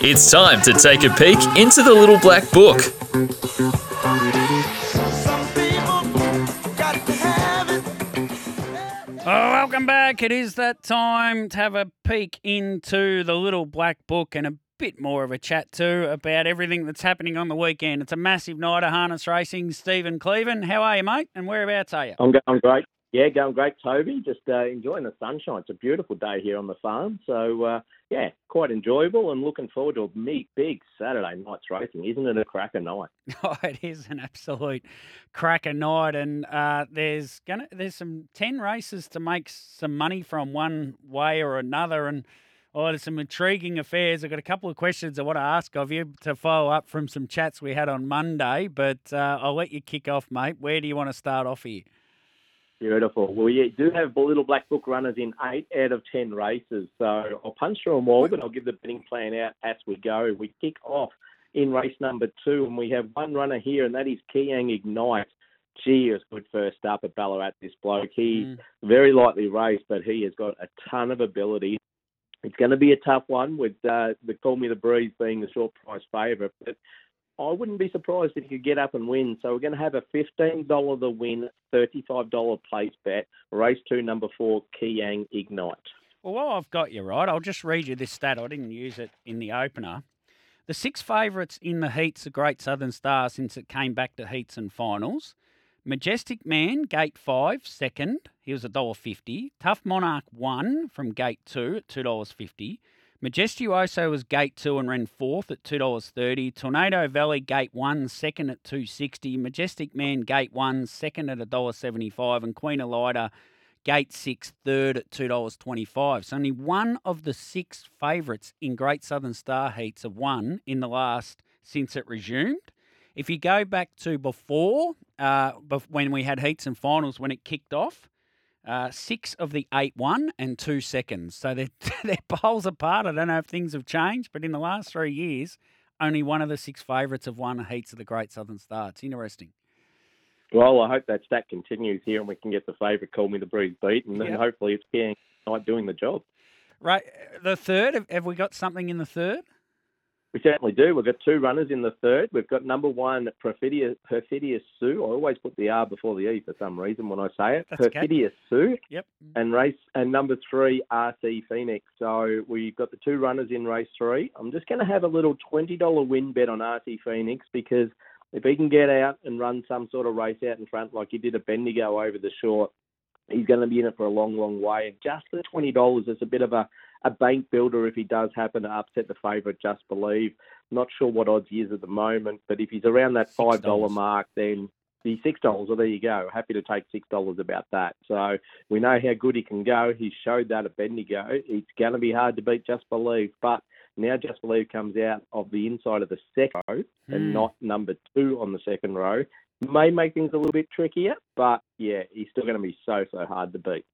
It's time to take a peek into the little black book. Oh, welcome back. It is that time to have a peek into the little black book and a bit more of a chat too about everything that's happening on the weekend. It's a massive night of harness racing. Stephen Cleave, how are you, mate? And whereabouts are you? I'm going great. Yeah, going great, Toby. Just uh, enjoying the sunshine. It's a beautiful day here on the farm. So, uh, yeah, quite enjoyable and looking forward to a big, big Saturday night's racing. Isn't it a cracker night? Oh, it is an absolute cracker night, and uh, there's gonna there's some ten races to make some money from one way or another, and oh, there's some intriguing affairs. I've got a couple of questions I want to ask of you to follow up from some chats we had on Monday, but uh, I'll let you kick off, mate. Where do you want to start off here? Beautiful. Well, you do have little black book runners in eight out of ten races. So I'll punch through them all, but I'll give the betting plan out as we go. We kick off in race number two, and we have one runner here, and that is Keayang Ignite. Gee, is good first up at Ballarat, this bloke. He's Mm. very lightly raced, but he has got a ton of ability. It's going to be a tough one with uh, the Call Me the Breeze being the short price favourite, but I wouldn't be surprised if you get up and win. So we're going to have a $15 the win, $35 place bet. Race two, number four, Keayang Ignite. Well, while I've got you right, I'll just read you this stat. I didn't use it in the opener. The six favourites in the heats are Great Southern Star since it came back to heats and finals. Majestic Man, Gate 5, second. He was $1.50. Tough Monarch, 1 from Gate 2 at $2.50. Majestuoso was Gate 2 and ran fourth at $2.30. Tornado Valley, Gate 1, second at 260 Majestic Man, Gate 1, second at $1.75. And Queen Elida, Gate 6, third at $2.25. So only one of the six favourites in Great Southern Star heats have won in the last since it resumed. If you go back to before, uh, when we had heats and finals, when it kicked off, uh, six of the eight won and two seconds. So they're, they're poles apart. I don't know if things have changed, but in the last three years, only one of the six favourites have won heats of the Great Southern Star. It's interesting. Well, I hope that stat continues here and we can get the favourite Call Me the Breeze beat, and then Yep. hopefully it's Keayang Ignite doing the job. Right, the third. Have, have we got something in the third? We certainly do. We've got two runners in the third. We've got number one, Perfidious, Perfidious Sue. I always put the R before the E for some reason when I say it. That's okay. Sue. Yep. And race and number three, RC Phoenix. So we've got the two runners in race three. I'm just going to have a little twenty dollar win bet on RC Phoenix because if he can get out and run some sort of race out in front like he did at Bendigo over the short, he's going to be in it for a long, long way. And just the twenty dollars is a bit of a a bank builder if he does happen to upset the favourite. Just believe. Not sure what odds he is at the moment, but if he's around that five dollar mark, then the six dollars. Well, there you go. Happy to take six dollars about that. So we know how good he can go. He showed that at Bendigo. It's going to be hard to beat Just Believe, but now Just Believe comes out of the inside of the second row Hmm. and not number two on the second row. May make things a little bit trickier, but yeah, he's still going to be so so hard to beat.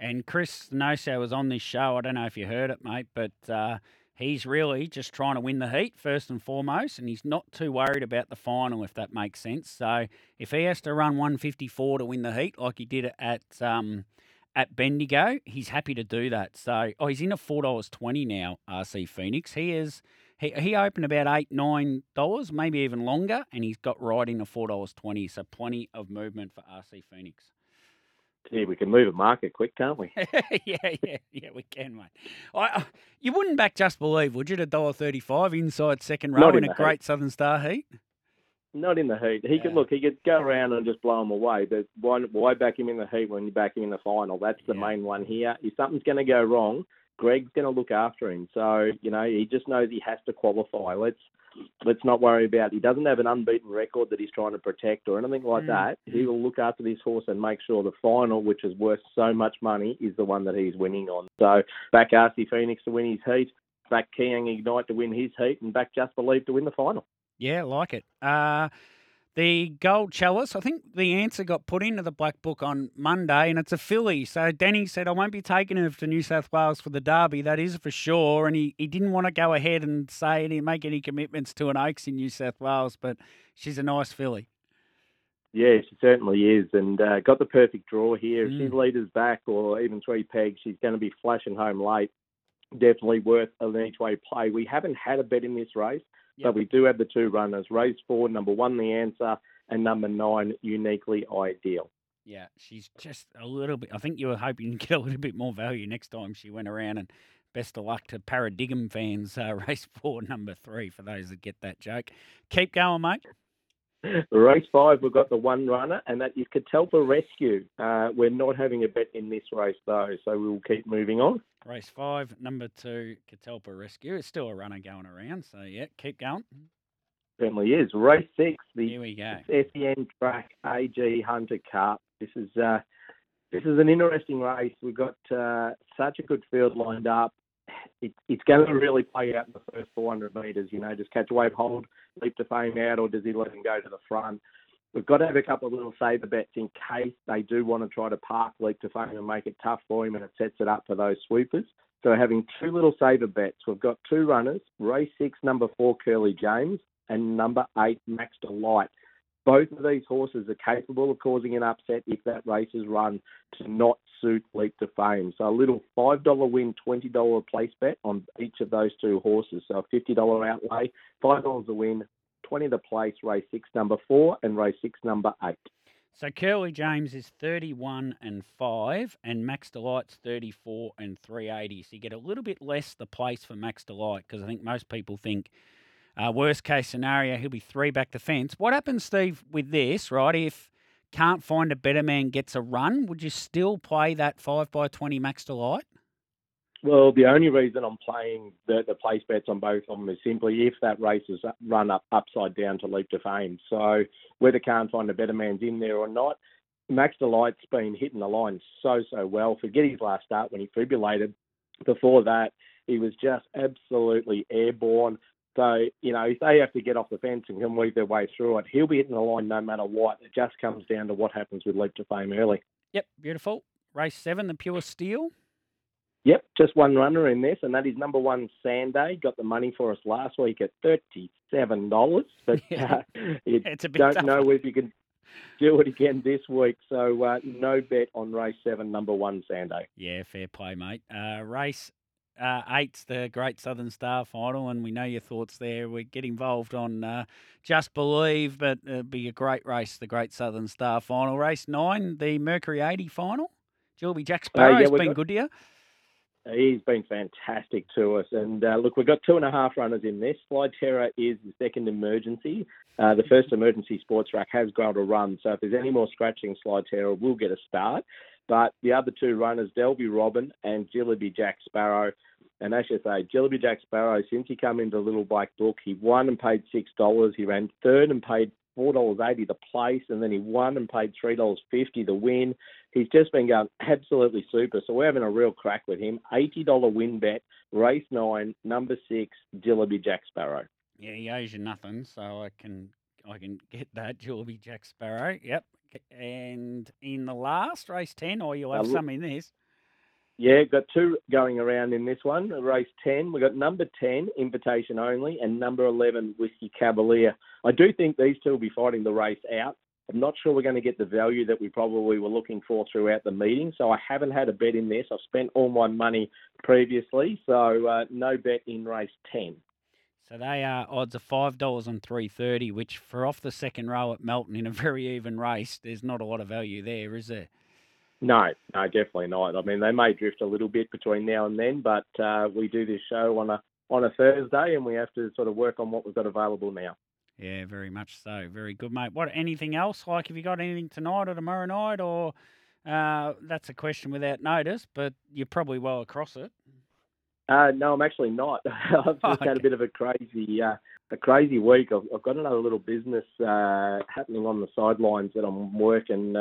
And Chris Noso was on this show. I don't know if you heard it, mate, but uh, he's really just trying to win the heat first and foremost, and he's not too worried about the final, if that makes sense. So if he has to run 154 to win the heat, like he did at um, at Bendigo, he's happy to do that. So oh, he's in at four dollars twenty now. RC Phoenix. He is. He, he opened about eight nine dollars, maybe even longer, and he's got right in four dollars twenty. So plenty of movement for RC Phoenix. Gee, we can move a market quick, can't we? yeah, yeah, yeah, we can, mate. I, you wouldn't back Just Believe, would you? At dollar thirty-five inside second row Not in in a great Southern Star heat. Not in the heat. He could look. He could go around and just blow him away. But why, why back him in the heat when you back him in the final? That's the Yeah. main one here. If something's going to go wrong, Greg's going to look after him. So you know he just knows he has to qualify. Let's let's not worry about. He doesn't have an unbeaten record that he's trying to protect or anything like Mm. that. He will look after this horse and make sure the final, which is worth so much money, is the one that he's winning on. So back RC Phoenix to win his heat. Back Keayang Ignite to win his heat, and back Just Believe to win the final. Yeah, like it. Uh, the Gold Chalice, I think the answer got put into the Black Book on Monday, and it's a filly. So Danny said, I won't be taking her to New South Wales for the Derby. That is for sure. And he, he didn't want to go ahead and say any, make any commitments to an Oaks in New South Wales, but she's a nice filly. Yeah, she certainly is, and uh, got the perfect draw here. If she Mm. leaders back or even three pegs, she's going to be flashing home late. definitely worth an each way play. We haven't had a bet in this race, Yep. but we do have the two runners. Race four, number one, the answer, and number nine, uniquely ideal. Yeah, she's just a little bit. I think you were hoping to get a little bit more value next time she went around. And best of luck to Paradigm fans. Uh, race four, number three, for those that get that joke. Keep going, mate. Race five, we've got the one runner, and that is Catalpa Rescue. Uh, we're not having a bet in this race though, so we'll keep moving on. Race five, number two, Catalpa Rescue. It's still a runner going around. So, yeah, keep going. Certainly is. Race six, the Here we go. SEN Track AG Hunter Cup. This is uh, this is an interesting race. We've got uh, such a good field lined up. It, it's going to really play out in the first 400 metres. You know, does Catch Wave hold Leap to Fame out, or does he let him go to the front? We've got to have a couple of little saver bets in case they do want to try to park Leap to Fame and make it tough for him, and it sets it up for those sweepers. So having two little saver bets. We've got two runners. Race six, number four, Curly James, and number eight, Max Delight. Both of these horses are capable of causing an upset if that race is run to not suit Leap to Fame. So a little $5 win, $20 place bet on each of those two horses. So a $50 outlay, $5 a win, 20 to place, race six, number four, and race six, number eight. So Curly James is 31 and 5 and Max Delight's 34 and 380. So you get a little bit less the place for Max Delight because I think most people think uh, worst case scenario he'll be three back the fence. What happens, Steve, with this, right? If can't find a better man gets a run, would you still play that 5 by 20 Max Delight? Well, the only reason I'm playing the, the place bets on both of them is simply if that race is run up upside down to Leap to Fame. So whether can't find a better man's in there or not, Max Delight's been hitting the line so so well. Forget his last start when he fibrillated. Before that, he was just absolutely airborne. So, you know, if they have to get off the fence and can weave their way through it, he'll be hitting the line no matter what. It just comes down to what happens with Leap to Fame early. Yep, beautiful. Race 7, the Pure Steel. Yep, just one runner in this, and that is number one Sanday. Got the money for us last week at thirty-seven dollars, but Yeah. uh, you It's a bit don't tougher. know if you can do it again this week. So uh, no bet on race seven, number one Sanday. Yeah, fair play, mate. Uh, race uh, eight's the Great Southern Star final, and we know your thoughts there. We get involved on uh, Just Believe, but it'll be a great race, the Great Southern Star final. Race nine, the Mercury 80 final. Gilby Jack Uh, yeah, been got- good to you. He's been fantastic to us. And uh, look, we've got two and a half runners in this. Slide Terror is the second emergency. Uh, the first emergency sports rack has grown a run. So if there's any more scratching, Slide Terror will get a start. But the other two runners, Delby Robin and Jillaby Jack Sparrow. And as you say, Jillaby Jack Sparrow, since he came into Little Black Book, he won and paid $6. He ran third and paid $4.80 the place, and then he won and paid $3.50 the win. He's just been going absolutely super. So we're having a real crack with him. $80 win bet, race nine, number six, Jillaby Jack Sparrow. Yeah, he owes you nothing, so I can I can get that. Gilby Jack Sparrow. Yep. And in the last race 10, or you'll have Uh, some in this. Yeah, got two going around in this one. Race 10, we've got number 10, invitation only, and number 11, Whiskey Cavalier. I do think these two will be fighting the race out. I'm not sure we're going to get the value that we probably were looking for throughout the meeting, so I haven't had a bet in this. I've spent all my money previously, so uh, no bet in race 10. So they are odds of five dollars on three thirty, which for off the second row at Melton in a very even race, there's not a lot of value there, is there? No, no, definitely not. I mean, they may drift a little bit between now and then, but uh, we do this show on a on a Thursday, and we have to sort of work on what we've got available now. Yeah, very much so. Very good, mate. What anything else? Like, have you got anything tonight or tomorrow night, or uh, that's a question without notice, but you're probably well across it. Uh, no, I'm actually not. I've just Oh, had a bit of a crazy, uh, a crazy week. I've, I've got another little business uh, happening on the sidelines that I'm working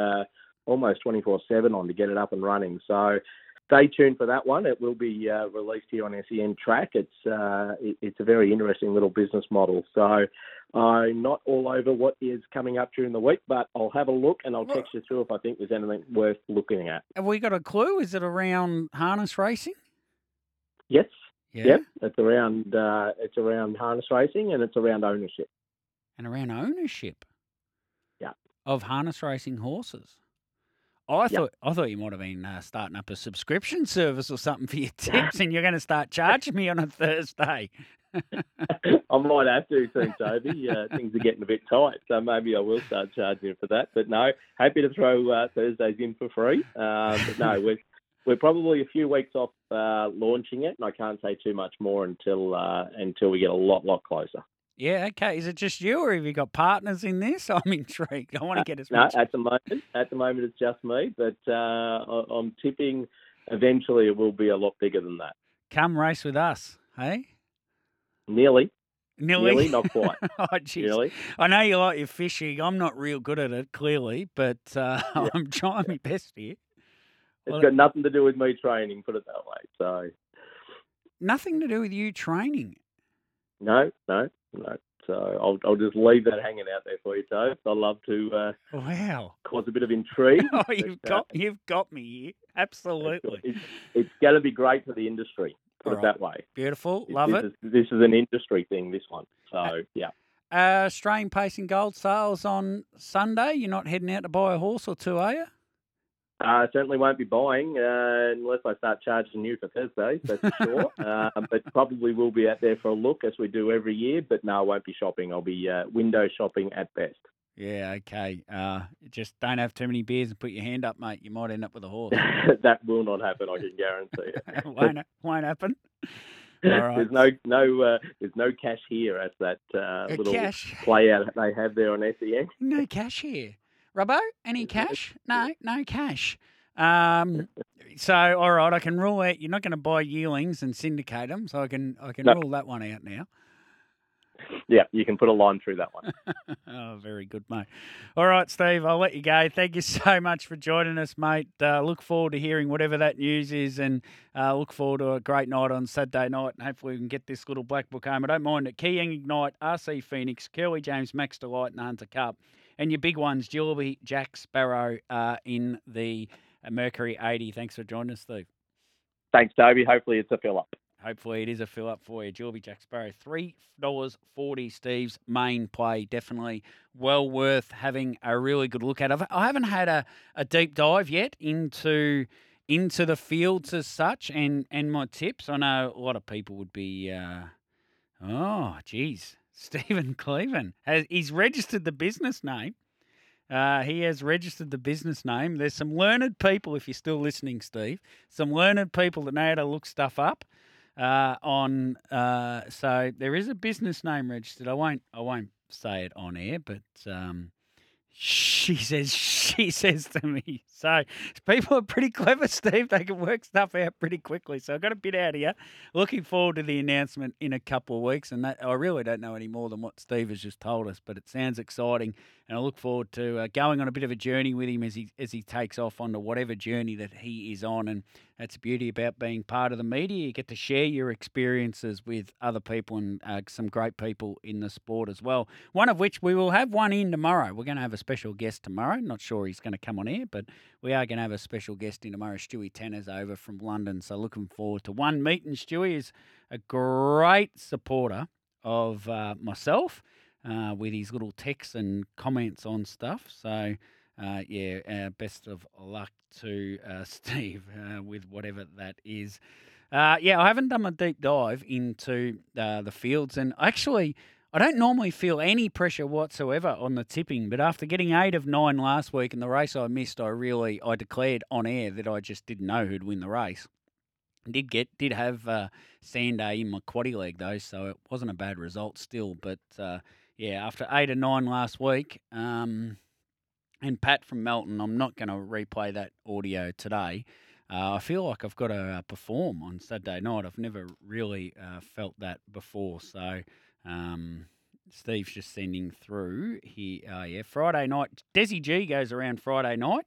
almost 24/7 on to get it up and running. So stay tuned for that one. It will be uh, released here on SEN Track. It's uh, it, it's a very interesting little business model. So I'm not all over what is coming up during the week, but I'll have a look and I'll text you through if I think there's anything worth looking at. Have we got a clue? Is it around harness racing? Yes. Yeah. Yep, it's around uh, it's around harness racing and it's around ownership. And around ownership. Yeah. Of harness racing horses. I Yep. thought I thought you might have been uh, starting up a subscription service or something for your tips, and you're going to start charging me on a Thursday. I might have to soon, Toby. Uh, things are getting a bit tight, so maybe I will start charging for that. But no, happy to throw uh, Thursdays in for free. Um, but no, we're we're probably a few weeks off uh, launching it, and I can't say too much more until uh, until we get a lot lot closer. Yeah, okay. Is it just you, or have you got partners in this? I'm intrigued. I want to get as No, much. at the moment, at the moment it's just me, but uh, I'm tipping eventually it will be a lot bigger than that. Come race with us, hey? Nearly, Nearly. nearly, not quite. oh. Nearly. I know you like your fishing. I'm not real good at it, clearly, but uh, Yeah. I'm trying my best here. It's Well- got nothing to do with me training, put it that way. So Nothing to do with you training. no, no, no. So I'll I'll just leave that hanging out there for you, Toad. I love to uh, Wow. cause a bit of intrigue. Oh, you've uh, got you've got me here. Absolutely. It's, it's going to be great for the industry. Put All it that way. Beautiful. This Love it. Is, this is an industry thing. This one. So yeah. Uh, Australian Pacing Gold sales on Sunday. You're not heading out to buy a horse or two, are you? I certainly won't be buying uh, unless I start charging you for Thursdays, that's for sure. uh, but probably will be out there for a look as we do every year. But no, I won't be shopping. I'll be uh, window shopping at best. Yeah, okay. Uh, just don't have too many beers and put your hand up, mate. You might end up with a horse. that will not happen. I can guarantee it. won't, won't happen. Right. There's no no uh, there's no cash here as that uh, little cash. play out they have there on SEN. No cash here. Robbo, any cash? No, no cash. Um, so all right, I can rule out. You're not going to buy yearlings and syndicate them, so I can I can No. rule that one out now. Yeah, you can put a line through that one. oh, very good, mate. All right, Steve, I'll let you go. Thank you so much for joining us, mate. Uh, look forward to hearing whatever that news is, and uh, look forward to a great night on Saturday night. And hopefully, we can get this little black book home. I don't mind it. Keayang Ignite, RC Phoenix, Curly James, Max Delight, and Hunter Cup. And your big ones, Gilby, Jack Sparrow, uh, in the Mercury 80. Thanks for joining us, Steve. Thanks, Toby. Hopefully it's a fill up. Hopefully, it is a fill up for you. Gilby Jack Sparrow, three dollars forty. Steve's main play, definitely well worth having a really good look at. I've, I haven't had a, a deep dive yet into into the fields as such, and and my tips. I know a lot of people would be, uh, oh, geez, Stephen Cleveland has he's registered the business name. Uh, he has registered the business name. There's some learned people, if you're still listening, Steve. Some learned people that know how to look stuff up uh, on. Uh, so there is a business name registered. I won't. I won't say it on air, but um, she says. She says to me. So people are pretty clever, Steve. They can work stuff out pretty quickly. So I got a bit out of you. Looking forward to the announcement in a couple of weeks, and that I really don't know any more than what Steve has just told us, but it sounds exciting, and I look forward to uh, going on a bit of a journey with him as he as he takes off onto whatever journey that he is on, and that's the beauty about being part of the media. You get to share your experiences with other people and uh, some great people in the sport as well. One of which we will have one in tomorrow. We're going to have a special guest tomorrow. Not sure he's going to come on air, but we are going to have a special guest in tomorrow. Stewie Tanner's over from London, so looking forward to one meeting. Stewie is a great supporter of uh, myself uh, with his little texts and comments on stuff. So. Uh, yeah, uh, best of luck to uh, Steve uh, with whatever that is. Uh, yeah, I haven't done a deep dive into uh, the fields, and actually, I don't normally feel any pressure whatsoever on the tipping. But after getting eight of nine last week and the race I missed, I really I declared on air that I just didn't know who'd win the race. Did get did have uh, Sanday in my quaddy leg though, so it wasn't a bad result still. But yeah, after eight of nine last week. Um, and Pat from Melton, I'm not going to replay that audio today. Uh, I feel like I've got to uh, perform on Saturday night. I've never really uh, felt that before. So um, Steve's just sending through here. Uh, yeah, Friday night. Desi G goes around Friday night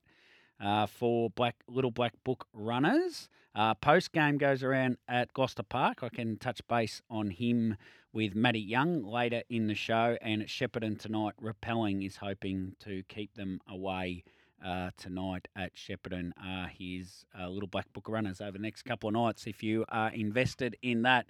uh, for Black Little Black Book runners. Uh, Post game goes around at Gloucester Park. I can touch base on him with Matty Young later in the show. And Shepparton tonight, Repelling is hoping to keep them away uh, tonight at Shepparton. Uh, his uh, little black book runners over the next couple of nights. If you are invested in that,